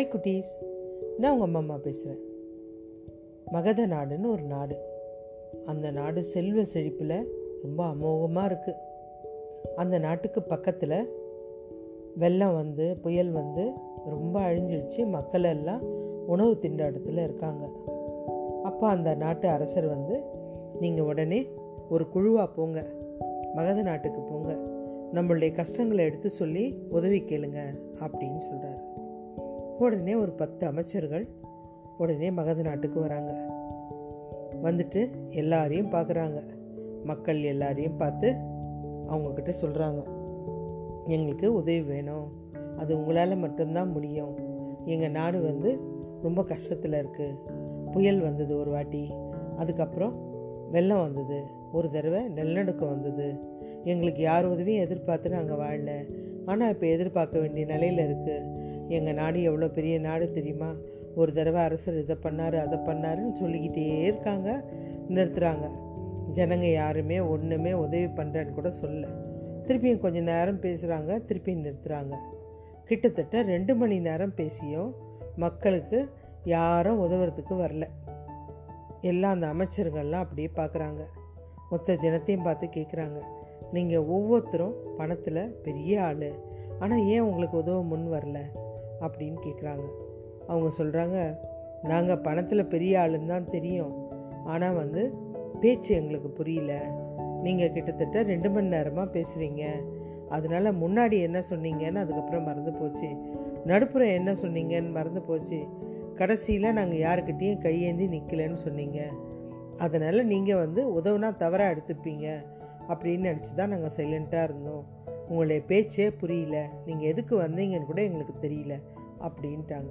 Hi குட்டீஸ். நான் உங்கள் அம்மா அம்மா பேசுகிறேன் மகத நாடுன்னு ஒரு நாடு. அந்த நாடு செல்வ செழிப்பில் ரொம்ப அமோகமாக இருக்குது அந்த நாட்டுக்கு பக்கத்தில் வெள்ளம் வந்து புயல் வந்து ரொம்ப அழிஞ்சிருச்சு. மக்கள் எல்லாம் உணவு திண்டாட்டத்தில் இருக்காங்க. அப்போ அந்த நாட்டு அரசர் வந்து நீங்கள் உடனே ஒரு குழுவாக போங்க. மகத நாட்டுக்கு போங்க. நம்மளுடைய கஷ்டங்களை எடுத்து சொல்லி உதவி கேளுங்க. அப்படின்னு சொல்கிறாரு உடனே ஒரு பத்து அமைச்சர்கள் உடனே மகத நாட்டுக்கு வராங்க. வந்துட்டு எல்லாரையும் பார்க்குறாங்க. மக்கள் எல்லாரையும் பார்த்து அவங்கக்கிட்ட சொல்கிறாங்க எங்களுக்கு உதவி வேணும். அது உங்களால் மட்டும்தான் முடியும். எங்கள் நாடு வந்து ரொம்ப கஷ்டத்தில் இருக்குது புயல் வந்தது ஒரு வாட்டி. அதுக்கப்புறம் வெள்ளம் வந்தது. ஒரு தடவை நிலநடுக்கம் வந்தது. எங்களுக்கு யார் உதவியும் எதிர்பார்த்து நாங்கள் வாழல. ஆனால் இப்போ எதிர்பார்க்க வேண்டிய நிலையில் இருக்குது எங்கள் நாடு எவ்வளோ பெரிய நாடு தெரியுமா? ஒரு தடவை அரசர் இதை பண்ணார் அதை பண்ணாருன்னு சொல்லிக்கிட்டே இருக்காங்க நிறுத்துகிறாங்க ஜனங்க யாருமே ஒன்றுமே உதவி பண்ணுறேன்னு கூட சொல்ல. திருப்பியும் கொஞ்ச நேரம் பேசுகிறாங்க திருப்பியும் நிறுத்துகிறாங்க கிட்டத்தட்ட ரெண்டு மணி நேரம் பேசியும் மக்களுக்கு யாரும் உதவுறதுக்கு வரல. எல்லாம் அந்த அமைச்சர்கள்லாம் அப்படியே பார்க்குறாங்க மொத்த ஜனத்தையும் பார்த்து கேட்குறாங்க நீங்கள் ஒவ்வொருத்தரும் பணத்தில் பெரிய ஆள். ஆனால் ஏன் உங்களுக்கு உதவ முன் வரல? அப்படின்னு கேட்குறாங்க அவங்க சொல்கிறாங்க நாங்கள் பணத்தில் பெரிய ஆளுன்னு தான் தெரியும். ஆனால் வந்து பேச்சு எங்களுக்கு புரியல. நீங்கள் கிட்டத்தட்ட ரெண்டு மணி நேரமாக பேசுகிறீங்க அதனால் முன்னாடி என்ன சொன்னீங்கன்னு அதுக்கப்புறம் மறந்து போச்சு. நடுப்புறம் என்ன சொன்னீங்கன்னு மறந்து போச்சு. கடைசியில் நாங்கள் யாருக்கிட்டேயும் கையேந்தி நிற்கலன்னு சொன்னீங்க. அதனால் நீங்கள் வந்து உதவுனா தவறாக எடுத்துப்பீங்க. அப்படின்னு நினச்சி தான் நாங்கள் சைலண்ட்டாக இருந்தோம். உங்களுடைய பேச்சே புரியல. நீங்கள் எதுக்கு வந்தீங்கன்னு கூட எங்களுக்கு தெரியல அப்படின்ட்டாங்க.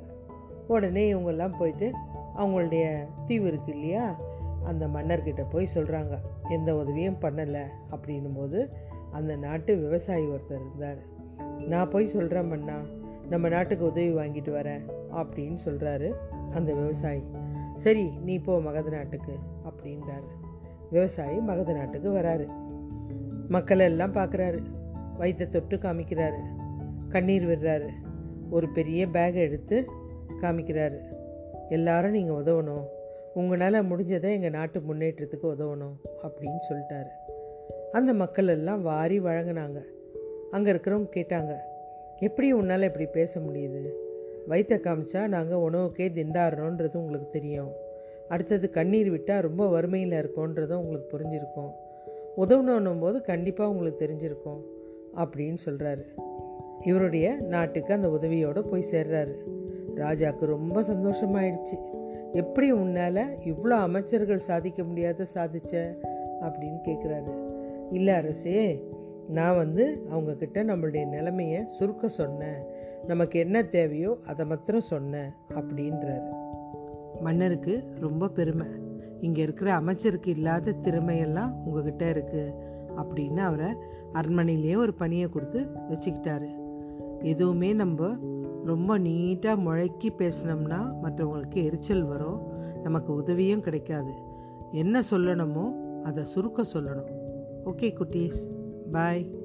உடனே இவங்கெல்லாம் போயிட்டு அவங்களுடைய தீவு இருக்கு இல்லையா? அந்த மன்னர்கிட்ட போய் சொல்கிறாங்க எந்த உதவியும் பண்ணலை அப்படின்னும் போது அந்த நாட்டு விவசாயி ஒருத்தர் இருந்தார். நான் போய் சொல்கிறேன் மன்னா நம்ம நாட்டுக்கு உதவி வாங்கிட்டு வரேன் அப்படின்னு சொல்கிறாரு அந்த விவசாயி. சரி நீ போ மகத நாட்டுக்கு அப்படின்றாரு. விவசாயி மகத நாட்டுக்கு வராரு. மக்கள் எல்லாம் பார்க்குறாரு வயிற்றை தொட்டு காமிக்கிறாரு. கண்ணீர் விடுறாரு. ஒரு பெரிய பேக் எடுத்து காமிக்கிறாரு. எல்லாரும் நீங்கள் உதவணும். உங்களால் முடிஞ்சதை எங்கள் நாட்டு முன்னேற்றத்துக்கு உதவணும் அப்படின்னு சொல்லிட்டாரு. அந்த மக்கள் எல்லாம் வாரி வழங்கினாங்க. அங்கே இருக்கிறவங்க கேட்டாங்க எப்படி உன்னால் இப்படி பேச முடியுது? வயிற்ற காமிச்சா நாங்கள் உணவுக்கே திண்டாடுறோன்றது உங்களுக்கு தெரியும். அடுத்தது கண்ணீர் விட்டால் ரொம்ப வறுமையில் இருக்கோன்றதும் உங்களுக்கு புரிஞ்சிருக்கும். உதவணும் போது கண்டிப்பாக உங்களுக்கு தெரிஞ்சிருக்கும். அப்படின்னு சொல்கிறாரு இவருடைய நாட்டுக்கு அந்த உதவியோடு போய் சேர்றாரு. ராஜாவுக்கு ரொம்ப சந்தோஷமாயிடுச்சு. எப்படி உன்னால் இவ்வளோ அமைச்சர்கள் சாதிக்க முடியாத சாதிச்ச? அப்படின்னு கேட்குறாரு இல்லை அரசே நான் வந்து அவங்கக்கிட்ட நம்மளுடைய நிலைமையை சுருக்க சொன்னேன். நமக்கு என்ன தேவையோ அதை மாத்திரம் சொன்னேன் அப்படின்றாரு. மன்னருக்கு ரொம்ப பெருமை. இங்கே இருக்கிற அமைச்சருக்கு இல்லாத திறமையெல்லாம் உங்ககிட்ட இருக்குது அப்படின்னு அவரை அரண்மனையிலேயே ஒரு பணியை கொடுத்து வச்சுக்கிட்டாரு. எதுவுமே நம்ம ரொம்ப நீட்டாக முழக்கி பேசினோம்னா மற்றவங்களுக்கு எரிச்சல் வரும் நமக்கு உதவியும் கிடைக்காது. என்ன சொல்லணுமோ அதை சுருக்க சொல்லணும். ஓகே குட்டீஸ். பாய்.